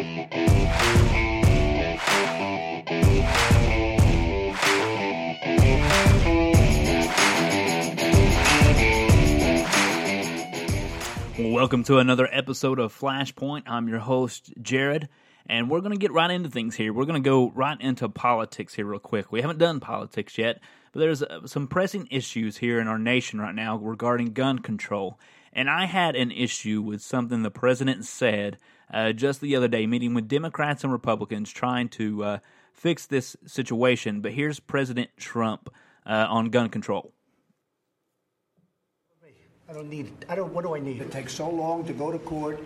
Welcome to another episode of Flashpoint. I'm your host, Jared, and we're going to get right into things here. We're going to go right into politics here, real quick. We haven't done politics yet, but there's uh, some pressing issues here in our nation right now regarding gun control. And I had an issue with something the president said uh, just the other day, meeting with Democrats and Republicans trying to uh, fix this situation. But here's President Trump uh, on gun control. I don't need. I don't, what do I need? It takes so long to go to court,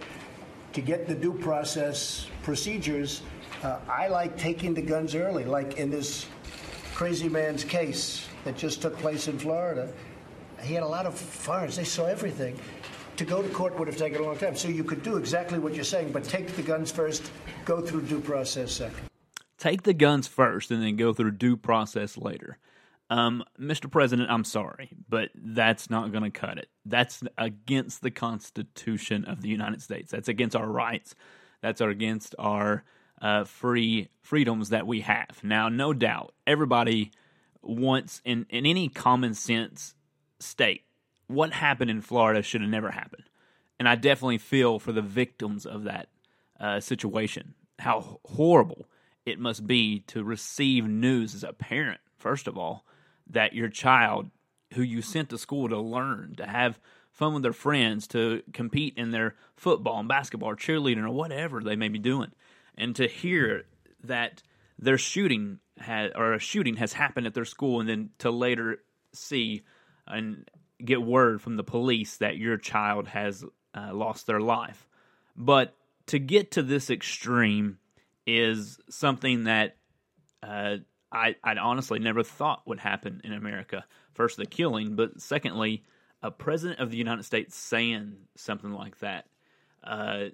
to get the due process procedures. Uh, I like taking the guns early, like in this crazy man's case that just took place in Florida. He had a lot of firearms. They saw everything. To go to court would have taken a long time. So you could do exactly what you're saying, but take the guns first, go through due process second. Take the guns first and then go through due process later. Um, Mr. President, I'm sorry, but that's not going to cut it. That's against the Constitution of the United States. That's against our rights. That's against our uh, free freedoms that we have. Now, no doubt, everybody wants in in any common sense state what happened in Florida should have never happened, and I definitely feel for the victims of that uh, situation. How horrible it must be to receive news as a parent, first of all, that your child, who you sent to school to learn, to have fun with their friends, to compete in their football and basketball or cheerleading or whatever they may be doing, and to hear that their shooting had or a shooting has happened at their school, and then to later see and get word from the police that your child has uh, lost their life. But to get to this extreme is something that uh, I I honestly never thought would happen in America. First, the killing, but secondly, a president of the United States saying something like that. Uh,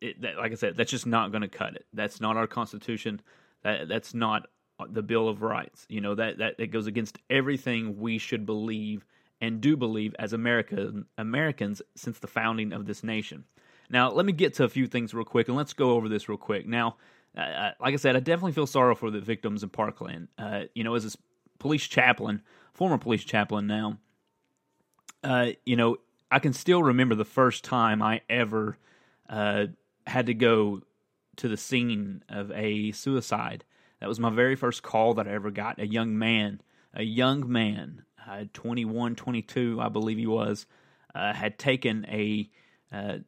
it, that, like I said, that's just not going to cut it. That's not our Constitution. That that's not the Bill of Rights. You know that that it goes against everything we should believe and do believe as America Americans since the founding of this nation. Now, let me get to a few things real quick, and let's go over this real quick. Now, uh, like I said, I definitely feel sorrow for the victims in Parkland. Uh, you know, as a police chaplain, former police chaplain now, uh, you know, I can still remember the first time I ever uh, had to go to the scene of a suicide. That was my very first call that I ever got. A young man, a young man, uh, 21, 22, I believe he was, uh, had taken a a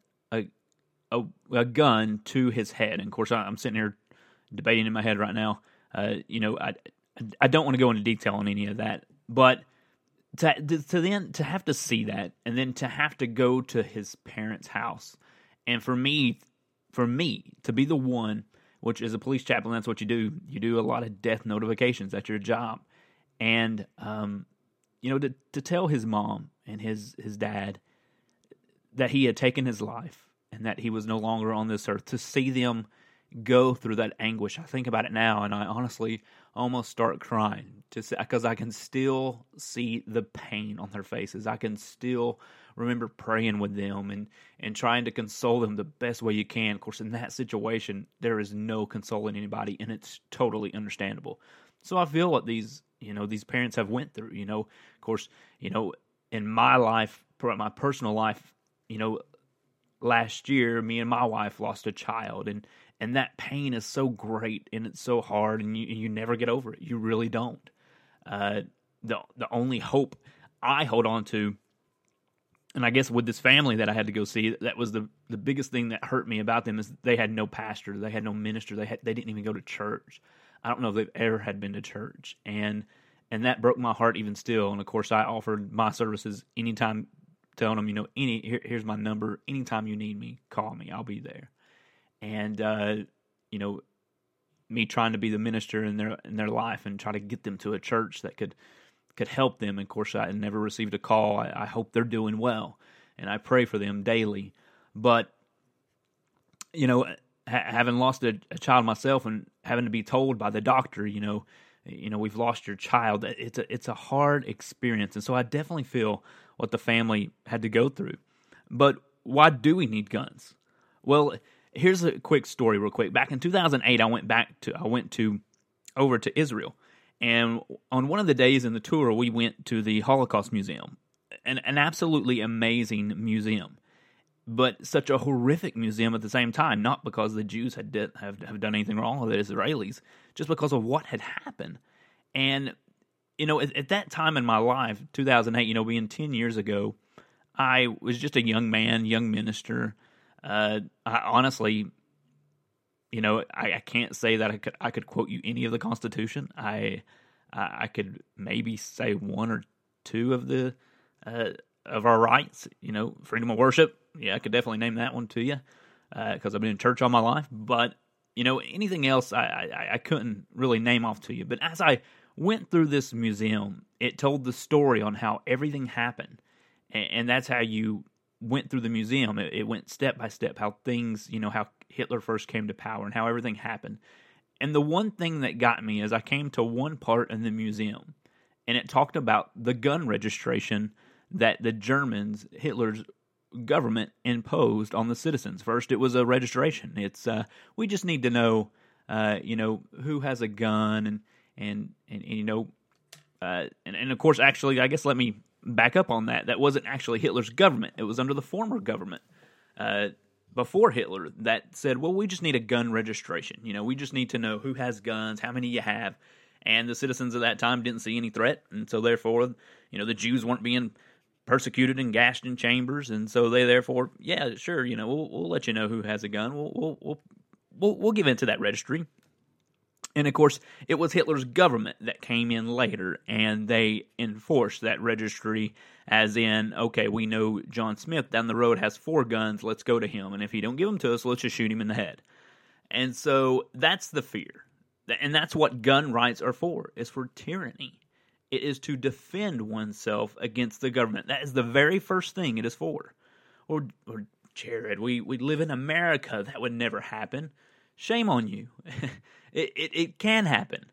a, a gun to his head. And of course, I'm sitting here debating in my head right now. Uh, you know, I I don't want to go into detail on any of that, but to to then to have to see that, and then to have to go to his parents' house, and for me, for me to be the one, which is a police chaplain, that's what you do. You do a lot of death notifications. That's your job, and um, you know, to to tell his mom and his his dad that he had taken his life and that he was no longer on this earth, to see them go through that anguish. I think about it now and I honestly almost start crying because I can still see the pain on their faces. I can still remember praying with them and and trying to console them the best way you can. Of course, in that situation, there is no consoling anybody and it's totally understandable. So I feel what these, you know, these parents have went through, you know. Of course, you know, in my life, my personal life, you know, last year me and my wife lost a child and and that pain is so great and it's so hard and you you never get over it. You really don't. Uh, the the only hope i hold on to and i guess with this family that i had to go see that was the the biggest thing that hurt me about them is they had no pastor they had no minister they had they didn't even go to church i don't know if they've ever had been to church and and that broke my heart even still and of course i offered my services anytime telling them, you know, any here, here's my number. Anytime you need me, call me. I'll be there. And uh, you know, me trying to be the minister in their in their life and try to get them to a church that could could help them. And of course, I never received a call. I, I hope they're doing well, and I pray for them daily. But you know, ha- having lost a, a child myself and having to be told by the doctor, you know, you know, we've lost your child. It's a it's a hard experience, and so I definitely feel what the family had to go through. But why do we need guns? Well, here's a quick story, real quick. Back in 2008, I went back to I went to over to Israel, and on one of the days in the tour, we went to the Holocaust Museum, an an absolutely amazing museum, but such a horrific museum at the same time. Not because the Jews had have have done anything wrong with the Israelis, just because of what had happened, and you know, at, at that time in my life, 2008, you know, being 10 years ago, I was just a young man, young minister. Uh, I honestly, you know, I, I, can't say that I could I could quote you any of the Constitution. I I, I could maybe say one or two of the uh, of our rights. You know, freedom of worship. Yeah, I could definitely name that one to you because uh, I've been in church all my life. But you know, anything else I, I I couldn't really name off to you. But as I went through this museum, it told the story on how everything happened, and, and that's how you went through the museum. It, it, went step by step how things, you know, how Hitler first came to power and how everything happened. And the one thing that got me is I came to one part in the museum, and it talked about the gun registration that the Germans, Hitler's government, imposed on the citizens. First, it was a registration. It's uh, we just need to know, uh, you know, who has a gun and and and, and you know, uh, and, and of course, actually, I guess let me back up on that. That wasn't actually Hitler's government; it was under the former government uh, before Hitler that said, "Well, we just need a gun registration. You know, we just need to know who has guns, how many you have." And the citizens of that time didn't see any threat, and so therefore, you know, the Jews weren't being persecuted and gashed in chambers, and so they therefore, yeah, sure, you know, we'll, we'll let you know who has a gun. We'll we'll we'll we'll, we'll give into that registry. And of course, it was Hitler's government that came in later and they enforced that registry as in, okay, we know John Smith down the road has four guns, let's go to him. And if he don't give them to us, let's just shoot him in the head. And so that's the fear. And that's what gun rights are for, is for tyranny. It is to defend oneself against the government. That is the very first thing it is for. Or, or Jared, we, we live in America. That would never happen. Shame on you. it, it, it can happen.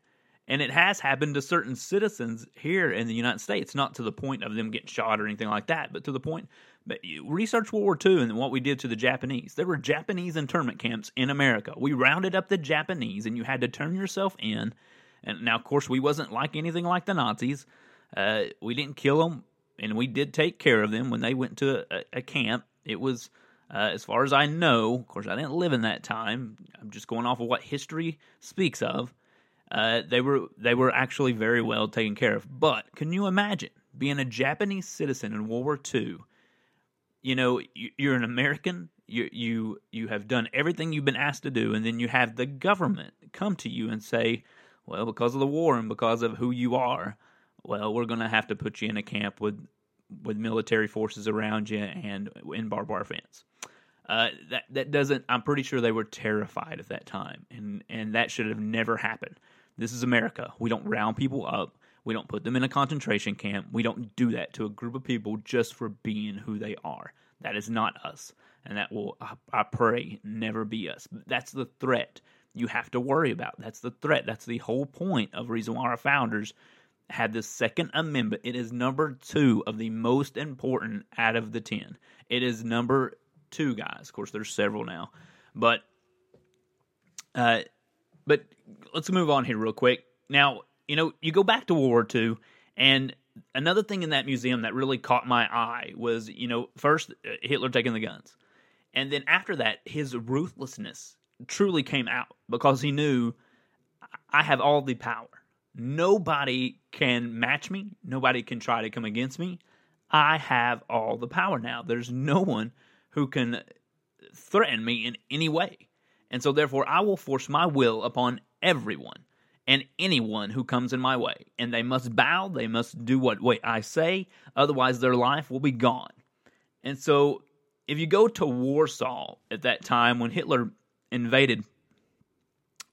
And it has happened to certain citizens here in the United States, not to the point of them getting shot or anything like that, but to the point. But research World War II and what we did to the Japanese. There were Japanese internment camps in America. We rounded up the Japanese, and you had to turn yourself in. And now, of course, we wasn't like anything like the Nazis. Uh, we didn't kill them, and we did take care of them when they went to a, a camp. It was uh, as far as I know, of course, I didn't live in that time. I'm just going off of what history speaks of. Uh, they were they were actually very well taken care of. But can you imagine being a Japanese citizen in World War II? You know, you're an American. You you you have done everything you've been asked to do, and then you have the government come to you and say, "Well, because of the war and because of who you are, well, we're going to have to put you in a camp with with military forces around you and in barbed wire fence." Uh, that that doesn't. I'm pretty sure they were terrified at that time, and and that should have never happened. This is America. We don't round people up. We don't put them in a concentration camp. We don't do that to a group of people just for being who they are. That is not us, and that will I, I pray never be us. That's the threat you have to worry about. That's the threat. That's the whole point of reason why our founders had the Second Amendment. It is number two of the most important out of the ten. It is number two guys. Of course, there's several now, but uh, but let's move on here real quick. Now, you know, you go back to World War II, and another thing in that museum that really caught my eye was, you know, first uh, Hitler taking the guns, and then after that, his ruthlessness truly came out because he knew I have all the power. Nobody can match me. Nobody can try to come against me. I have all the power now. There's no one who can threaten me in any way. And so, therefore, I will force my will upon everyone and anyone who comes in my way. And they must bow, they must do what way I say, otherwise, their life will be gone. And so, if you go to Warsaw at that time when Hitler invaded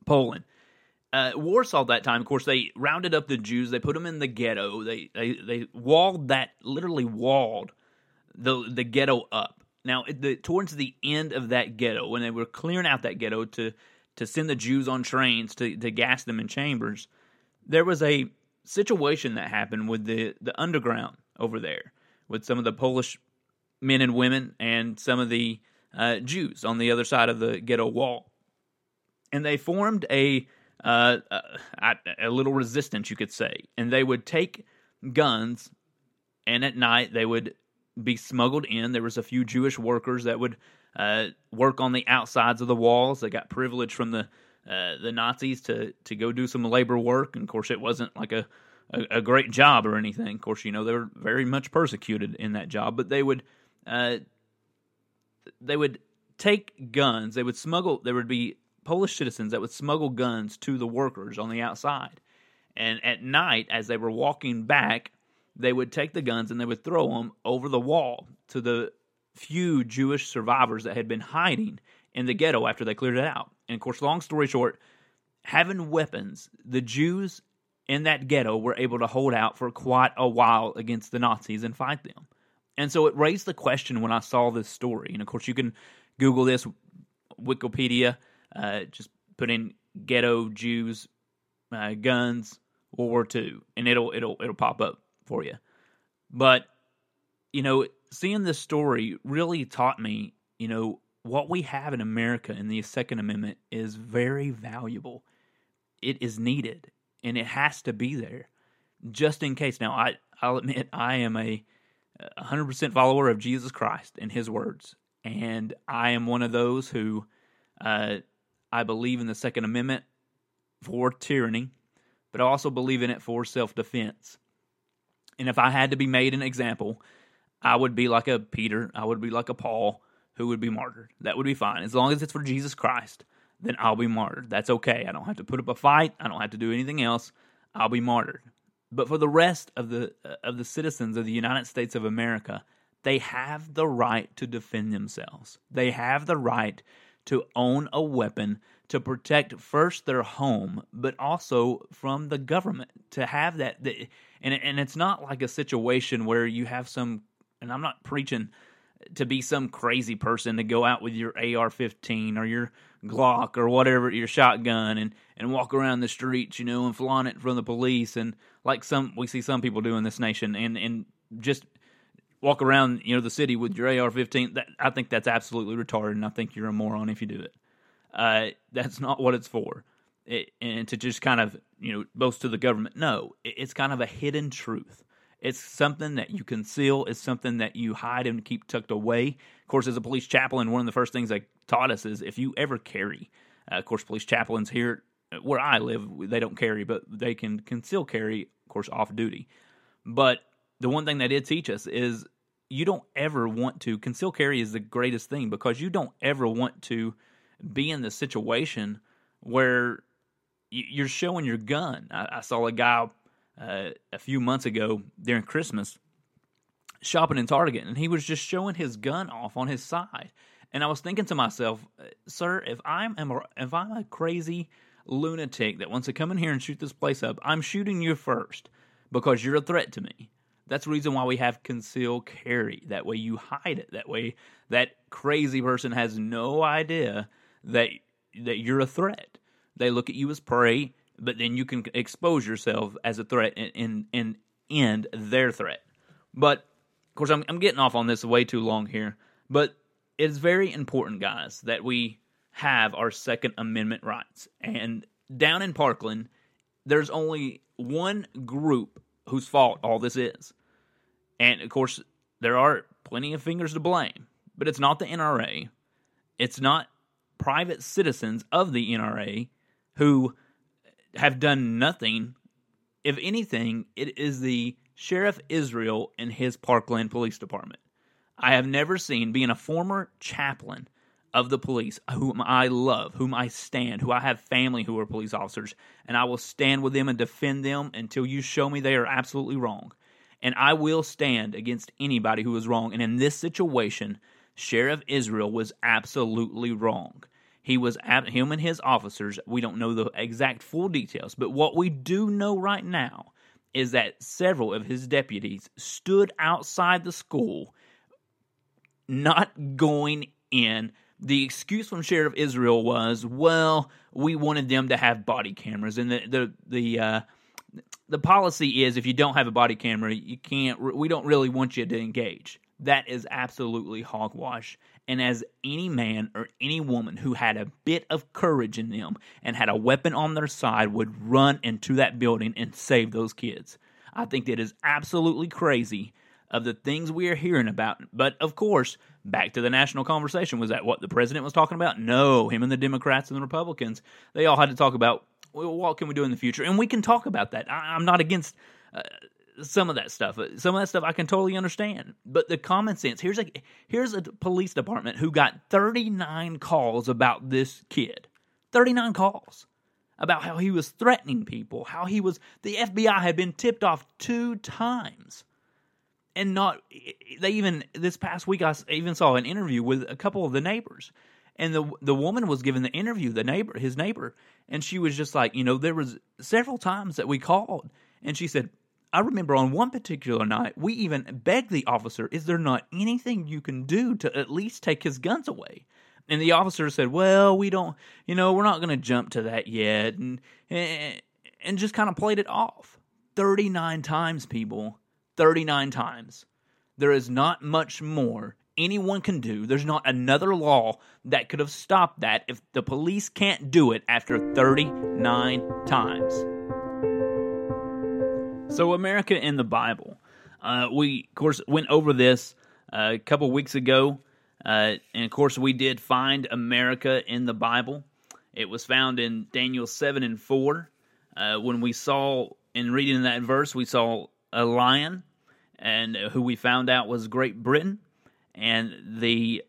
Poland, uh, Warsaw that time, of course, they rounded up the Jews. They put them in the ghetto. They they they walled that literally walled the the ghetto up. Now, the, towards the end of that ghetto, when they were clearing out that ghetto to to send the Jews on trains to, to gas them in chambers, there was a situation that happened with the, the underground over there, with some of the Polish men and women and some of the uh, Jews on the other side of the ghetto wall, and they formed a uh, a, a little resistance, you could say, and they would take guns, and at night they would be smuggled in. There was a few Jewish workers that would uh, work on the outsides of the walls. They got privilege from the uh, the Nazis to to go do some labor work, and of course, it wasn't like a, a, a great job or anything. Of course, you know they were very much persecuted in that job, but they would uh, they would take guns. They would smuggle. There would be Polish citizens that would smuggle guns to the workers on the outside, and at night, as they were walking back, they would take the guns and they would throw them over the wall to the few Jewish survivors that had been hiding in the ghetto after they cleared it out. And of course, long story short, having weapons, the Jews in that ghetto were able to hold out for quite a while against the Nazis and fight them. And so it raised the question when I saw this story. And of course, you can Google this, Wikipedia, uh, just put in ghetto Jews, uh, guns, World War II, and it'll it'll it'll pop up for you. But you know, seeing this story really taught me, you know, what we have in America in the Second Amendment is very valuable. It is needed and it has to be there just in case. Now, I, I'll admit I am a 100% follower of Jesus Christ and his words. And I am one of those who uh, I believe in the Second Amendment for tyranny, but I also believe in it for self defense. And if I had to be made an example, I would be like a Peter, I would be like a Paul who would be martyred. That would be fine. As long as it's for Jesus Christ, then I'll be martyred. That's okay. I don't have to put up a fight. I don't have to do anything else. I'll be martyred. But for the rest of the uh, of the citizens of the United States of America, they have the right to defend themselves. They have the right to own a weapon to protect first their home, but also from the government. To have that, and and it's not like a situation where you have some. And I'm not preaching to be some crazy person to go out with your AR-15 or your Glock or whatever your shotgun and and walk around the streets, you know, and flaunt it from the police and like some we see some people do in this nation and and just walk around, you know, the city with your AR-15. That I think that's absolutely retarded, and I think you're a moron if you do it. Uh, that's not what it's for. It, and to just kind of you know boast to the government, no, it, it's kind of a hidden truth. It's something that you conceal. It's something that you hide and keep tucked away. Of course, as a police chaplain, one of the first things they taught us is if you ever carry, uh, of course, police chaplains here where I live, they don't carry, but they can conceal carry, of course, off duty. But the one thing they did teach us is you don't ever want to conceal carry is the greatest thing because you don't ever want to be in the situation where you're showing your gun. I saw a guy uh, a few months ago during Christmas shopping in Target, and he was just showing his gun off on his side. And I was thinking to myself, sir, if I'm if I'm a crazy lunatic that wants to come in here and shoot this place up, I'm shooting you first because you're a threat to me. That's the reason why we have conceal carry. That way you hide it. That way that crazy person has no idea that that you're a threat. They look at you as prey but then you can expose yourself as a threat and, and, and end their threat. But of course, I'm, I'm getting off on this way too long here. But it's very important, guys, that we have our Second Amendment rights. And down in Parkland, there's only one group whose fault all this is. And of course, there are plenty of fingers to blame, but it's not the NRA. It's not private citizens of the NRA who have done nothing. If anything, it is the Sheriff Israel and his Parkland Police Department. I have never seen, being a former chaplain of the police, whom I love, whom I stand, who I have family who are police officers, and I will stand with them and defend them until you show me they are absolutely wrong. And I will stand against anybody who is wrong. And in this situation, Sheriff Israel was absolutely wrong. He was at him and his officers. We don't know the exact full details, but what we do know right now is that several of his deputies stood outside the school, not going in. The excuse from Sheriff Israel was, "Well, we wanted them to have body cameras, and the the the uh, the policy is if you don't have a body camera, you can't. We don't really want you to engage." That is absolutely hogwash and as any man or any woman who had a bit of courage in them and had a weapon on their side would run into that building and save those kids. I think that is absolutely crazy of the things we are hearing about. But of course, back to the national conversation was that what the president was talking about? No, him and the Democrats and the Republicans, they all had to talk about well, what can we do in the future, and we can talk about that. I, am not against. Uh, some of that stuff, uh, some of that stuff, I can totally understand. But the common sense here's a here's a police department who got 39 calls about this kid, 39 calls about how he was threatening people, how he was. The FBI had been tipped off two times. And not they even this past week I even saw an interview with a couple of the neighbors. And the the woman was given the interview the neighbor his neighbor. And she was just like you know there was several times that we called. And she said I remember on one particular night we even begged the officer is there not anything you can do to at least take his guns away and the officer said well we don't you know we're not going to jump to that yet and and, and just kind of played it off 39 times people 39 times. There is not much more anyone can do. There's not another law that could have stopped that if the police can't do it after 39 times. So, America in the Bible. Uh, we, of course, went over this uh, a couple weeks ago. Uh, and, of course, we did find America in the Bible. It was found in Daniel 7 and 4. Uh, when we saw, in reading that verse, we saw a lion, and who we found out was Great Britain, and the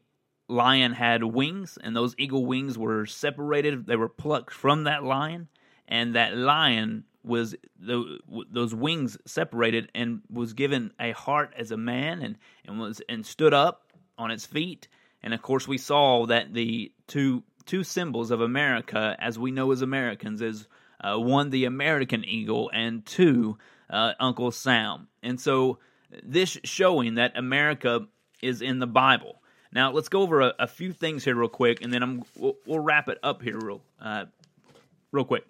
lion had wings, and those eagle wings were separated. They were plucked from that lion, and that lion was the, those wings separated and was given a heart as a man, and and was and stood up on its feet. And of course, we saw that the two two symbols of America, as we know as Americans, is uh, one the American eagle, and two uh, Uncle Sam. And so this showing that America is in the Bible. Now let's go over a, a few things here real quick, and then I'm we'll, we'll wrap it up here real uh, real quick.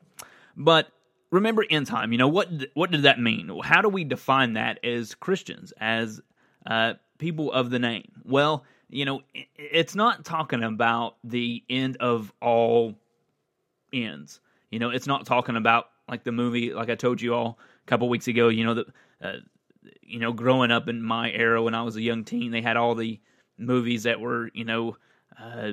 But remember end time. You know what what did that mean? How do we define that as Christians, as uh, people of the name? Well, you know, it's not talking about the end of all ends. You know, it's not talking about like the movie, like I told you all a couple weeks ago. You know, the uh, you know, growing up in my era when I was a young teen, they had all the movies that were, you know, uh,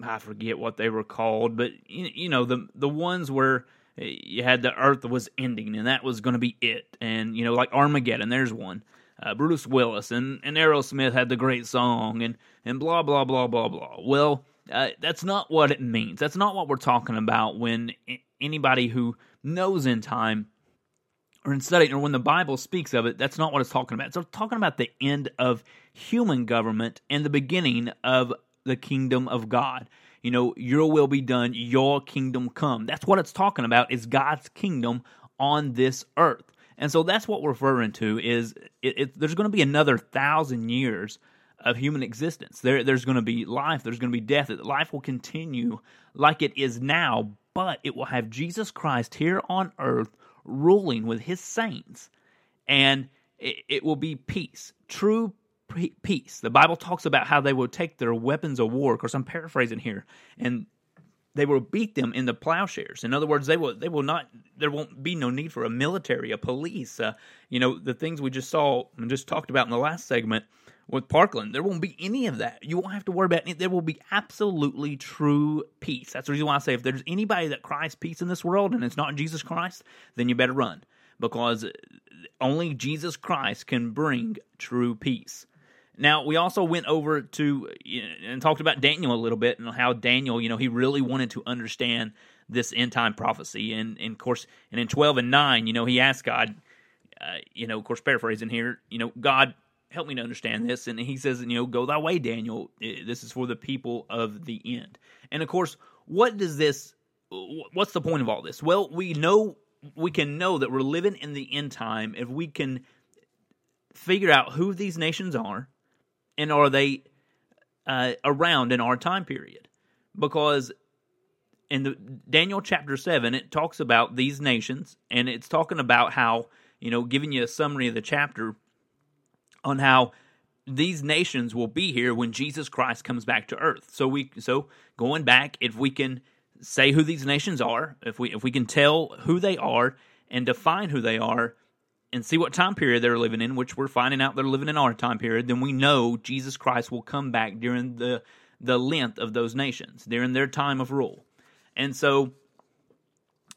I forget what they were called, but you, you know, the the ones where you had the Earth was ending and that was going to be it, and you know, like Armageddon, there's one. Uh, Bruce Willis and, and Aerosmith had the great song and and blah blah blah blah blah. Well, uh, that's not what it means. That's not what we're talking about when anybody who knows in time or in studying, or when the Bible speaks of it, that's not what it's talking about. It's talking about the end of human government and the beginning of the kingdom of God. You know, your will be done, your kingdom come. That's what it's talking about is God's kingdom on this earth. And so that's what we're referring to is it, it, there's going to be another thousand years of human existence. There, there's going to be life, there's going to be death. Life will continue like it is now, but it will have Jesus Christ here on earth ruling with his saints, and it, it will be peace, true peace. The Bible talks about how they will take their weapons of war. Of course, I'm paraphrasing here, and they will beat them in the plowshares. In other words, they will they will not. There won't be no need for a military, a police. Uh, you know the things we just saw and just talked about in the last segment with Parkland. There won't be any of that. You won't have to worry about it. There will be absolutely true peace. That's the reason why I say if there's anybody that cries peace in this world and it's not Jesus Christ, then you better run because only Jesus Christ can bring true peace. Now, we also went over to and talked about Daniel a little bit and how Daniel, you know, he really wanted to understand this end time prophecy. And, and of course, and in 12 and 9, you know, he asked God, uh, you know, of course, paraphrasing here, you know, God, help me to understand this. And he says, you know, go thy way, Daniel. This is for the people of the end. And of course, what does this, what's the point of all this? Well, we know, we can know that we're living in the end time if we can figure out who these nations are and are they uh, around in our time period. Because in the Daniel chapter 7, it talks about these nations and it's talking about how, you know, giving you a summary of the chapter on how these nations will be here when Jesus Christ comes back to earth. So we so going back, if we can say who these nations are, if we if we can tell who they are and define who they are and see what time period they're living in, which we're finding out they're living in our time period, then we know Jesus Christ will come back during the the length of those nations, during their time of rule. And so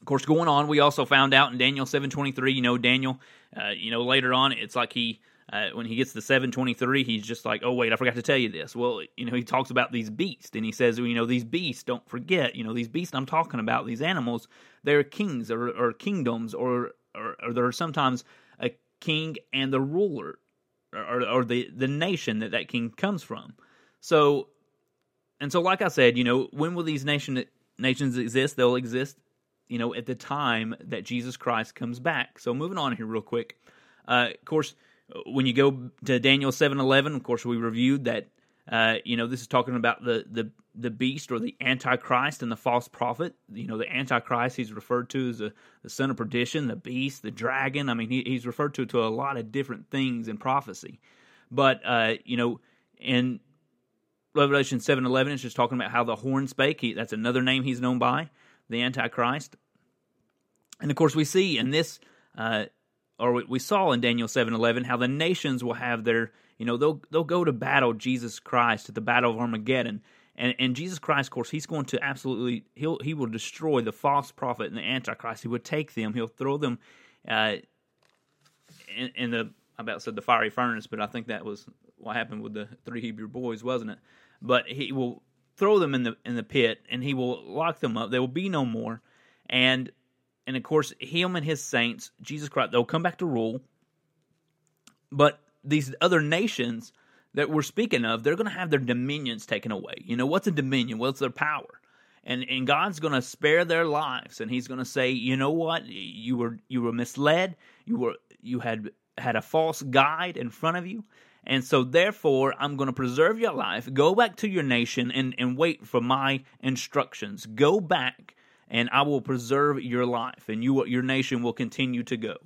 of course, going on, we also found out in Daniel seven twenty three. You know, Daniel. Uh, you know, later on, it's like he uh, when he gets to 723, he's just like, oh, wait, I forgot to tell you this. Well, you know, he talks about these beasts, and he says, you know, these beasts, don't forget, you know, these beasts I'm talking about, these animals, they're kings or, or kingdoms, or, or, or they're sometimes king and the ruler, or, or the, the nation that that king comes from. So, and so, like I said, you know, when will these nation, nations exist? They'll exist, you know, at the time that Jesus Christ comes back. So, moving on here real quick. Uh, of course, when you go to Daniel seven eleven, of course, we reviewed that. Uh, you know, this is talking about the the the beast or the antichrist and the false prophet. You know, the antichrist he's referred to as the, the son of perdition, the beast, the dragon. I mean, he, he's referred to to a lot of different things in prophecy. But uh, you know, in Revelation seven eleven, it's just talking about how the horn spake. He, that's another name he's known by, the antichrist. And of course, we see in this uh, or we saw in Daniel 7:11 how the nations will have their, you know, they'll they'll go to battle Jesus Christ at the battle of Armageddon. And, and Jesus Christ, of course, he's going to absolutely he'll he will destroy the false prophet and the antichrist. He will take them, he'll throw them uh, in, in the I about said the fiery furnace, but I think that was what happened with the three Hebrew boys, wasn't it? But he will throw them in the in the pit, and he will lock them up. There will be no more. And and of course, him and his saints, Jesus Christ, they'll come back to rule. But these other nations that we're speaking of, they're going to have their dominions taken away. You know, what's a dominion? It's their power. And and God's going to spare their lives and he's going to say, "You know what? You were you were misled. You were you had had a false guide in front of you. And so therefore, I'm going to preserve your life. Go back to your nation and and wait for my instructions. Go back and I will preserve your life, and you your nation will continue to go,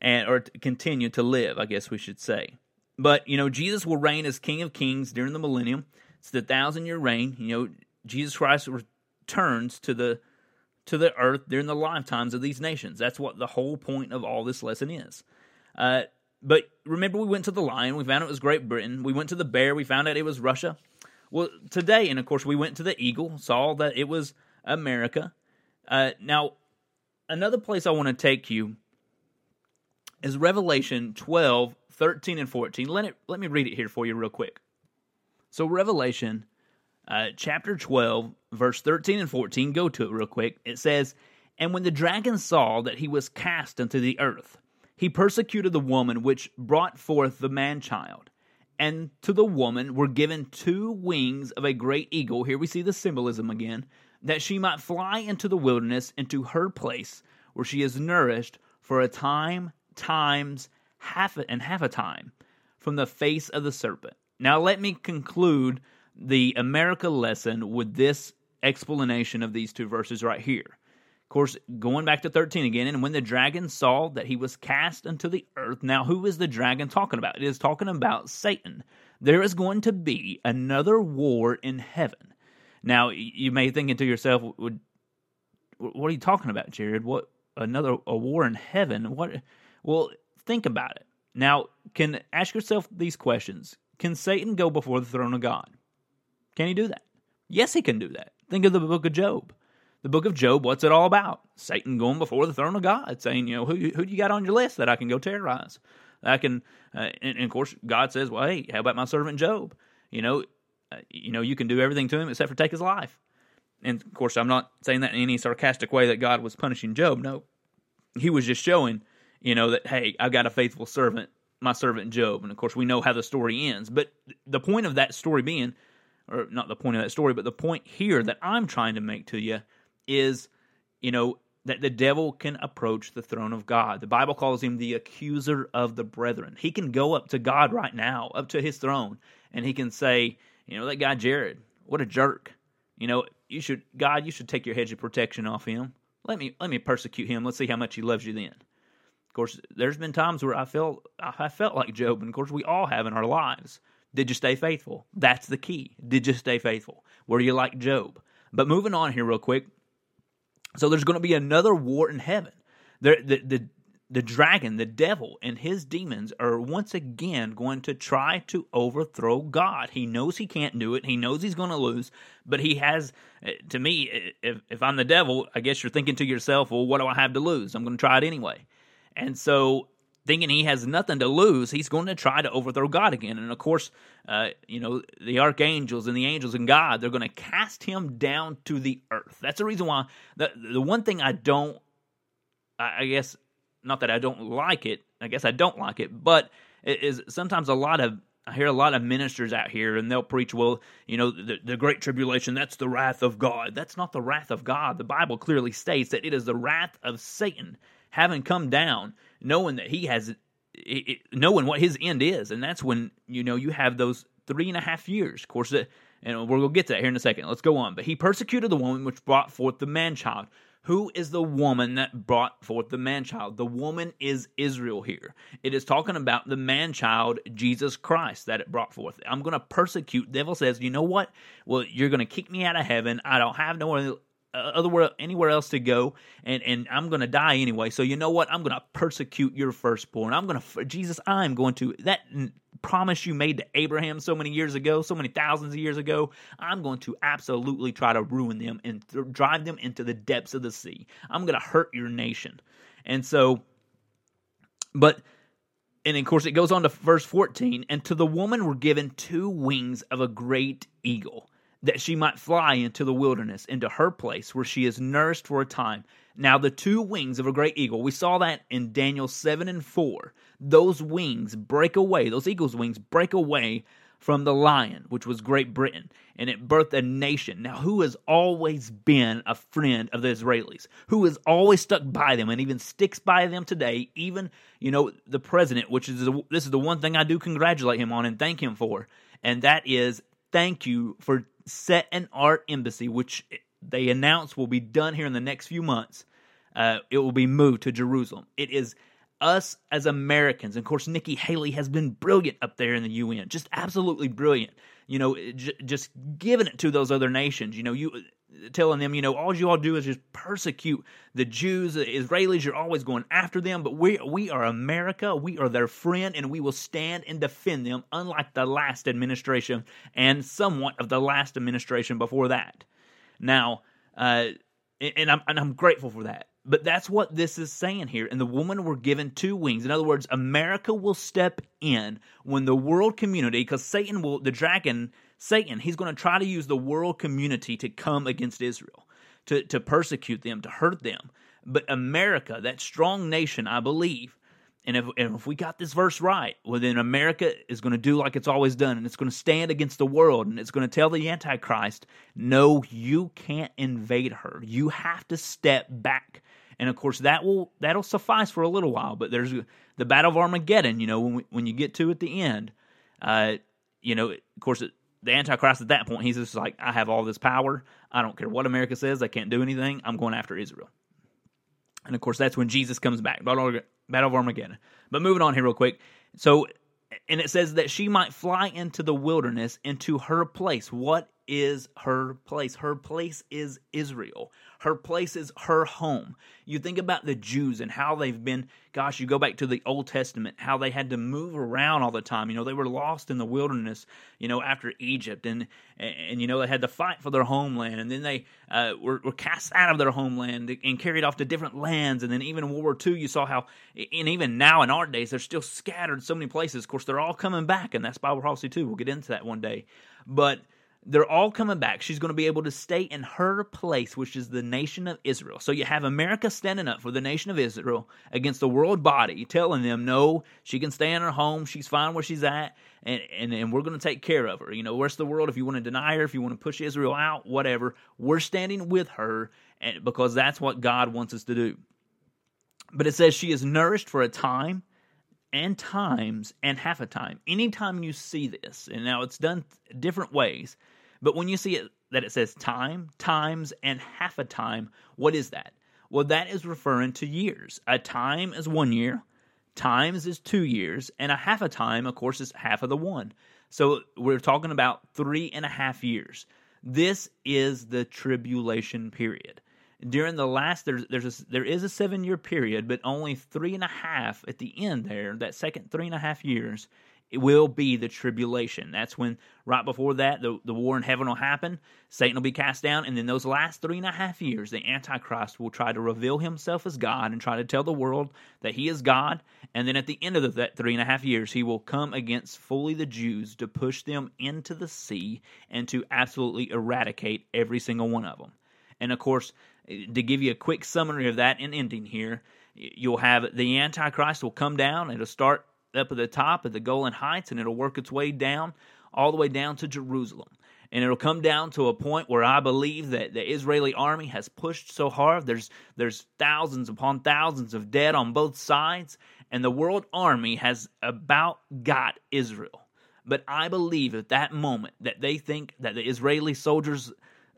and or continue to live. I guess we should say. But you know, Jesus will reign as King of Kings during the millennium. It's the thousand year reign. You know, Jesus Christ returns to the to the earth during the lifetimes of these nations. That's what the whole point of all this lesson is. Uh, but remember, we went to the lion. We found it was Great Britain. We went to the bear. We found out it was Russia. Well, today, and of course, we went to the eagle. Saw that it was America. Uh, now, another place I want to take you is Revelation 12, 13, and 14. Let, it, let me read it here for you real quick. So, Revelation uh, chapter 12, verse 13 and 14, go to it real quick. It says, And when the dragon saw that he was cast into the earth, he persecuted the woman which brought forth the man child. And to the woman were given two wings of a great eagle. Here we see the symbolism again that she might fly into the wilderness, into her place, where she is nourished for a time, times, half and half a time, from the face of the serpent. Now, let me conclude the America lesson with this explanation of these two verses right here. Of course, going back to 13 again, and when the dragon saw that he was cast into the earth, now who is the dragon talking about? It is talking about Satan. There is going to be another war in heaven. Now you may thinking to yourself, what are you talking about, Jared? What another a war in heaven? What? Well, think about it. Now, can ask yourself these questions: Can Satan go before the throne of God? Can he do that? Yes, he can do that. Think of the book of Job. The book of Job, what's it all about? Satan going before the throne of God, saying, you know, who who do you got on your list that I can go terrorize? I can, uh, and, and of course, God says, well, hey, how about my servant Job? You know, uh, you know, you can do everything to him except for take his life. And of course, I'm not saying that in any sarcastic way that God was punishing Job. No, he was just showing, you know, that hey, I've got a faithful servant, my servant Job. And of course, we know how the story ends. But the point of that story being, or not the point of that story, but the point here that I'm trying to make to you is, you know, that the devil can approach the throne of God. The Bible calls him the accuser of the brethren. He can go up to God right now, up to his throne, and he can say, you know, that guy Jared, what a jerk. You know, you should God, you should take your hedge of protection off him. Let me let me persecute him. Let's see how much he loves you then. Of course, there's been times where I felt I felt like Job, and of course, we all have in our lives. Did you stay faithful? That's the key. Did you stay faithful? Were you like Job? But moving on here, real quick. So there's going to be another war in heaven. The, the, the, the dragon, the devil, and his demons are once again going to try to overthrow God. He knows he can't do it. He knows he's going to lose, but he has, eh, to me, eh, if, if I'm the devil, I guess you're thinking to yourself, well, what do I have to lose? I'm going to try it anyway. And so thinking he has nothing to lose, he's going to try to overthrow God again. And of course, uh, you know, the archangels and the angels and God, they're going to cast him down to the earth. That's the reason why the, the one thing I don't, I guess, not that I don't like it, I guess I don't like it, but it is sometimes a lot of I hear a lot of ministers out here and they'll preach, well, you know, the, the, great tribulation, that's the wrath of God. That's not the wrath of God. The Bible clearly states that it is the wrath of Satan having come down, knowing that he has, it, knowing what his end is. And that's when, you know, you have those three and a half years. Of course, and we're to get to that here in a second. Let's go on. But he persecuted the woman which brought forth the man child. Who is the woman that brought forth the man child? The woman is Israel here. It is talking about the man child, Jesus Christ, that it brought forth. I'm going to persecute. Devil says, you know what? Well, you're going to kick me out of heaven. I don't have uh, Uh, otherwhere anywhere else to go and and I'm going to die anyway. So you know what? I'm going to persecute your firstborn. I'm going to Jesus, I'm going to that promise you made to Abraham so many years ago, so many thousands of years ago. I'm going to absolutely try to ruin them and th- drive them into the depths of the sea. I'm going to hurt your nation. And so but and of course it goes on to verse 14 and to the woman were given two wings of a great eagle that she might fly into the wilderness, into her place where she is nourished for a time. Now, the two wings of a great eagle, we saw that in Daniel 7 and 4. Those wings break away, those eagle's wings break away from the lion, which was Great Britain, and it birthed a nation. Now, who has always been a friend of the Israelis, who has always stuck by them and even sticks by them today, even, you know, the president, which is the, this is the one thing I do congratulate him on and thank him for, and that is thank you for set an art embassy, which they announce will be done here in the next few months. Uh, it will be moved to Jerusalem. It is us as Americans. And of course, Nikki Haley has been brilliant up there in the UN, just absolutely brilliant. You know, j- just giving it to those other nations. You know, you telling them, you know, all you all do is just persecute the Jews, the Israelis. You're always going after them, but we we are America. We are their friend, and we will stand and defend them. Unlike the last administration and somewhat of the last administration before that. Now, uh, and I'm and I'm grateful for that. But that's what this is saying here. And the woman were given two wings. In other words, America will step in when the world community, because Satan will, the dragon Satan, he's going to try to use the world community to come against Israel, to, to persecute them, to hurt them. But America, that strong nation, I believe, and if, and if we got this verse right, well, then America is going to do like it's always done, and it's going to stand against the world, and it's going to tell the Antichrist, no, you can't invade her. You have to step back. And of course, that will that'll suffice for a little while. But there's the Battle of Armageddon. You know, when we, when you get to at the end, uh, you know, of course, it, the Antichrist at that point, he's just like, I have all this power. I don't care what America says. I can't do anything. I'm going after Israel. And of course, that's when Jesus comes back. Battle of Armageddon. But moving on here, real quick. So, and it says that she might fly into the wilderness, into her place. What is her place? Her place is Israel. Her place is her home. You think about the Jews and how they've been, gosh, you go back to the Old Testament, how they had to move around all the time. You know, they were lost in the wilderness, you know, after Egypt. And, and you know, they had to fight for their homeland. And then they uh, were, were cast out of their homeland and carried off to different lands. And then even in World War II, you saw how, and even now in our days, they're still scattered so many places. Of course, they're all coming back, and that's Bible prophecy too. We'll get into that one day. But they're all coming back. She's going to be able to stay in her place, which is the nation of Israel. So you have America standing up for the nation of Israel against the world body, telling them, no, she can stay in her home. She's fine where she's at, and, and, and we're going to take care of her. You know, where's the world if you want to deny her, if you want to push Israel out, whatever. We're standing with her and, because that's what God wants us to do. But it says she is nourished for a time and times and half a time. Anytime you see this, and now it's done different ways, but when you see it that it says time, times, and half a time, what is that? Well, that is referring to years. A time is one year, times is two years, and a half a time, of course, is half of the one. So we're talking about three and a half years. This is the tribulation period. During the last, there's there's a, there is a seven year period, but only three and a half at the end there. That second three and a half years it will be the tribulation. That's when, right before that, the, the war in heaven will happen. Satan will be cast down. And then those last three and a half years, the Antichrist will try to reveal himself as God and try to tell the world that he is God. And then at the end of that three and a half years, he will come against fully the Jews to push them into the sea and to absolutely eradicate every single one of them. And of course, to give you a quick summary of that and ending here, you'll have the Antichrist will come down. And it'll start up at the top of the Golan Heights, and it'll work its way down all the way down to Jerusalem. And it'll come down to a point where I believe that the Israeli army has pushed so hard. There's there's thousands upon thousands of dead on both sides, and the world army has about got Israel. But I believe at that moment that they think that the Israeli soldiers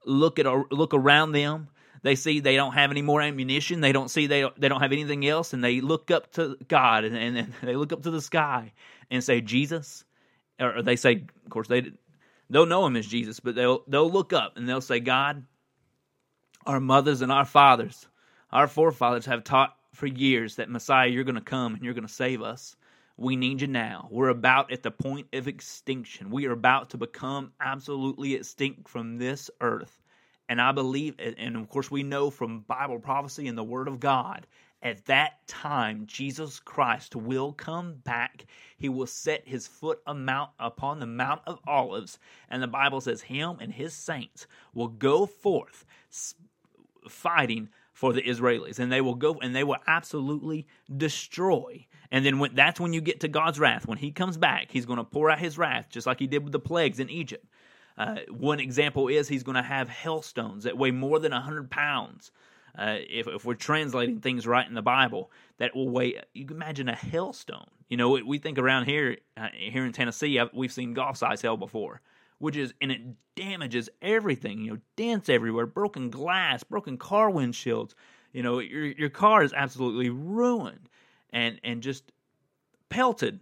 look at look around them they see they don't have any more ammunition. They don't see they don't, they don't have anything else, and they look up to God and, and, and they look up to the sky and say, Jesus, or they say, of course they they'll know him as Jesus, but they'll they'll look up and they'll say, God, our mothers and our fathers, our forefathers have taught for years that Messiah, you're going to come and you're going to save us. We need you now. We're about at the point of extinction. We are about to become absolutely extinct from this earth. And I believe, and of course, we know from Bible prophecy and the Word of God, at that time, Jesus Christ will come back. He will set his foot upon the Mount of Olives. And the Bible says, Him and his saints will go forth fighting for the Israelis. And they will go and they will absolutely destroy. And then when, that's when you get to God's wrath. When he comes back, he's going to pour out his wrath, just like he did with the plagues in Egypt. Uh, one example is he's going to have hailstones that weigh more than 100 pounds. Uh, if, if we're translating things right in the Bible, that will weigh. You can imagine a hailstone. You know, we think around here, uh, here in Tennessee, we've seen golf size hail before, which is and it damages everything. You know, dents everywhere, broken glass, broken car windshields. You know, your your car is absolutely ruined and and just pelted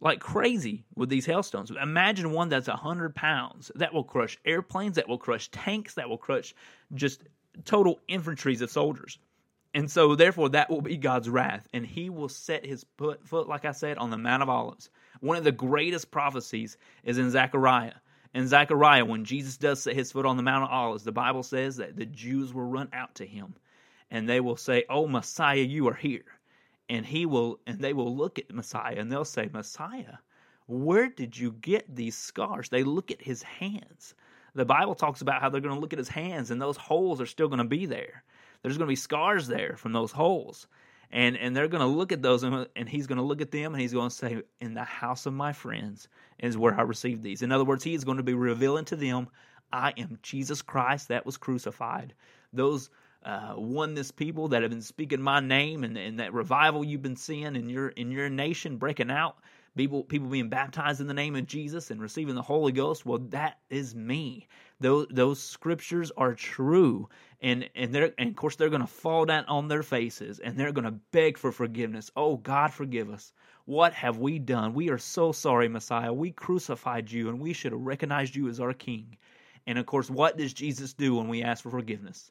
like crazy with these hailstones. Imagine one that's 100 pounds that will crush airplanes, that will crush tanks, that will crush just total infantries of soldiers. And so, therefore, that will be God's wrath. And he will set his foot, foot, like I said, on the Mount of Olives. One of the greatest prophecies is in Zechariah. In Zechariah, when Jesus does set his foot on the Mount of Olives, the Bible says that the Jews will run out to him and they will say, Oh, Messiah, you are here and he will and they will look at Messiah and they'll say, Messiah, where did you get these scars? They look at his hands. The Bible talks about how they're going to look at his hands and those holes are still going to be there. There's going to be scars there from those holes. And and they're going to look at those and, and he's going to look at them and he's going to say, In the house of my friends is where I received these. In other words, he is going to be revealing to them, I am Jesus Christ that was crucified. Those uh, oneness people that have been speaking my name and, and that revival you've been seeing in your in your nation breaking out people people being baptized in the name of Jesus and receiving the Holy Ghost. Well that is me. Those those scriptures are true. And and they're and of course they're going to fall down on their faces and they're going to beg for forgiveness. Oh God forgive us. What have we done? We are so sorry Messiah. We crucified you and we should have recognized you as our king. And of course what does Jesus do when we ask for forgiveness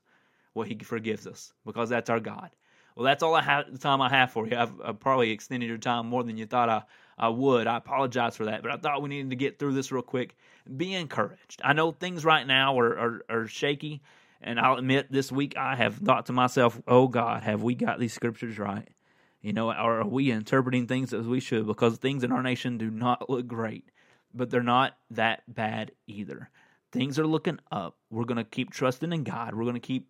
well, He forgives us because that's our God. Well, that's all I have the time I have for you. I've, I've, probably extended your time more than you thought I, I would. I apologize for that, but I thought we needed to get through this real quick. Be encouraged. I know things right now are, are, are shaky, and I'll admit this week I have thought to myself, oh God, have we got these scriptures right? You know, are we interpreting things as we should? Because things in our nation do not look great, but they're not that bad either. Things are looking up. We're going to keep trusting in God. We're going to keep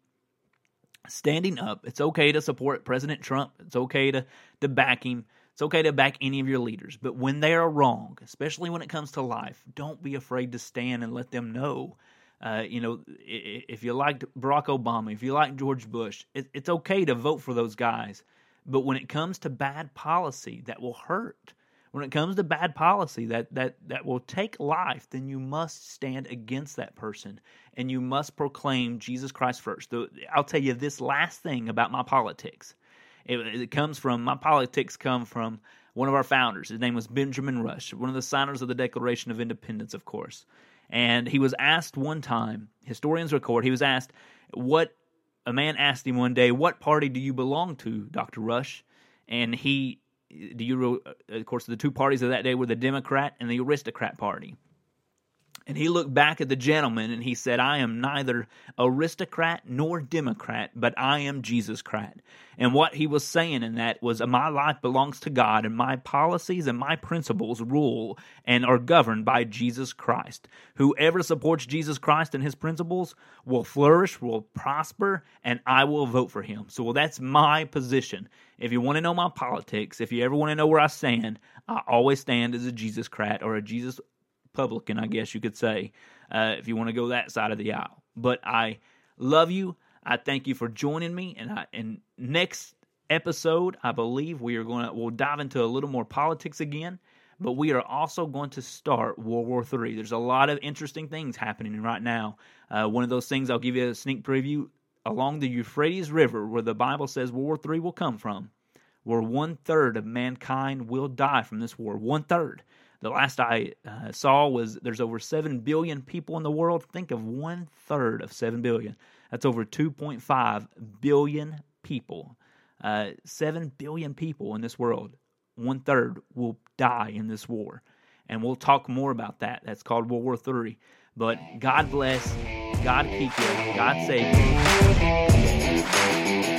standing up. It's okay to support President Trump. It's okay to, to back him. It's okay to back any of your leaders. But when they are wrong, especially when it comes to life, don't be afraid to stand and let them know. Uh, you know, if you liked Barack Obama, if you like George Bush, it, it's okay to vote for those guys. But when it comes to bad policy that will hurt, when it comes to bad policy that that that will take life, then you must stand against that person and you must proclaim Jesus Christ first. I'll tell you this last thing about my politics. It, it comes from my politics come from one of our founders. His name was Benjamin Rush, one of the signers of the Declaration of Independence, of course. And he was asked one time, historians record, he was asked what a man asked him one day, "What party do you belong to, Doctor Rush?" And he do you uh, of course the two parties of that day were the Democrat and the Aristocrat Party. And he looked back at the gentleman and he said, I am neither aristocrat nor Democrat, but I am Jesus Christ. And what he was saying in that was, My life belongs to God, and my policies and my principles rule and are governed by Jesus Christ. Whoever supports Jesus Christ and his principles will flourish, will prosper, and I will vote for him. So well, that's my position. If you want to know my politics, if you ever want to know where I stand, I always stand as a Jesus Christ or a Jesus Republican, I guess you could say, uh, if you want to go that side of the aisle. But I love you. I thank you for joining me. And I, and next episode, I believe we are going to we'll dive into a little more politics again. But we are also going to start World War III. There's a lot of interesting things happening right now. Uh, one of those things I'll give you a sneak preview along the Euphrates River, where the Bible says World War III will come from, where one third of mankind will die from this war. One third. The last I uh, saw was there's over 7 billion people in the world. Think of one third of 7 billion. That's over 2.5 billion people. Uh, 7 billion people in this world. One third will die in this war. And we'll talk more about that. That's called World War III. But God bless. God keep you. God save you.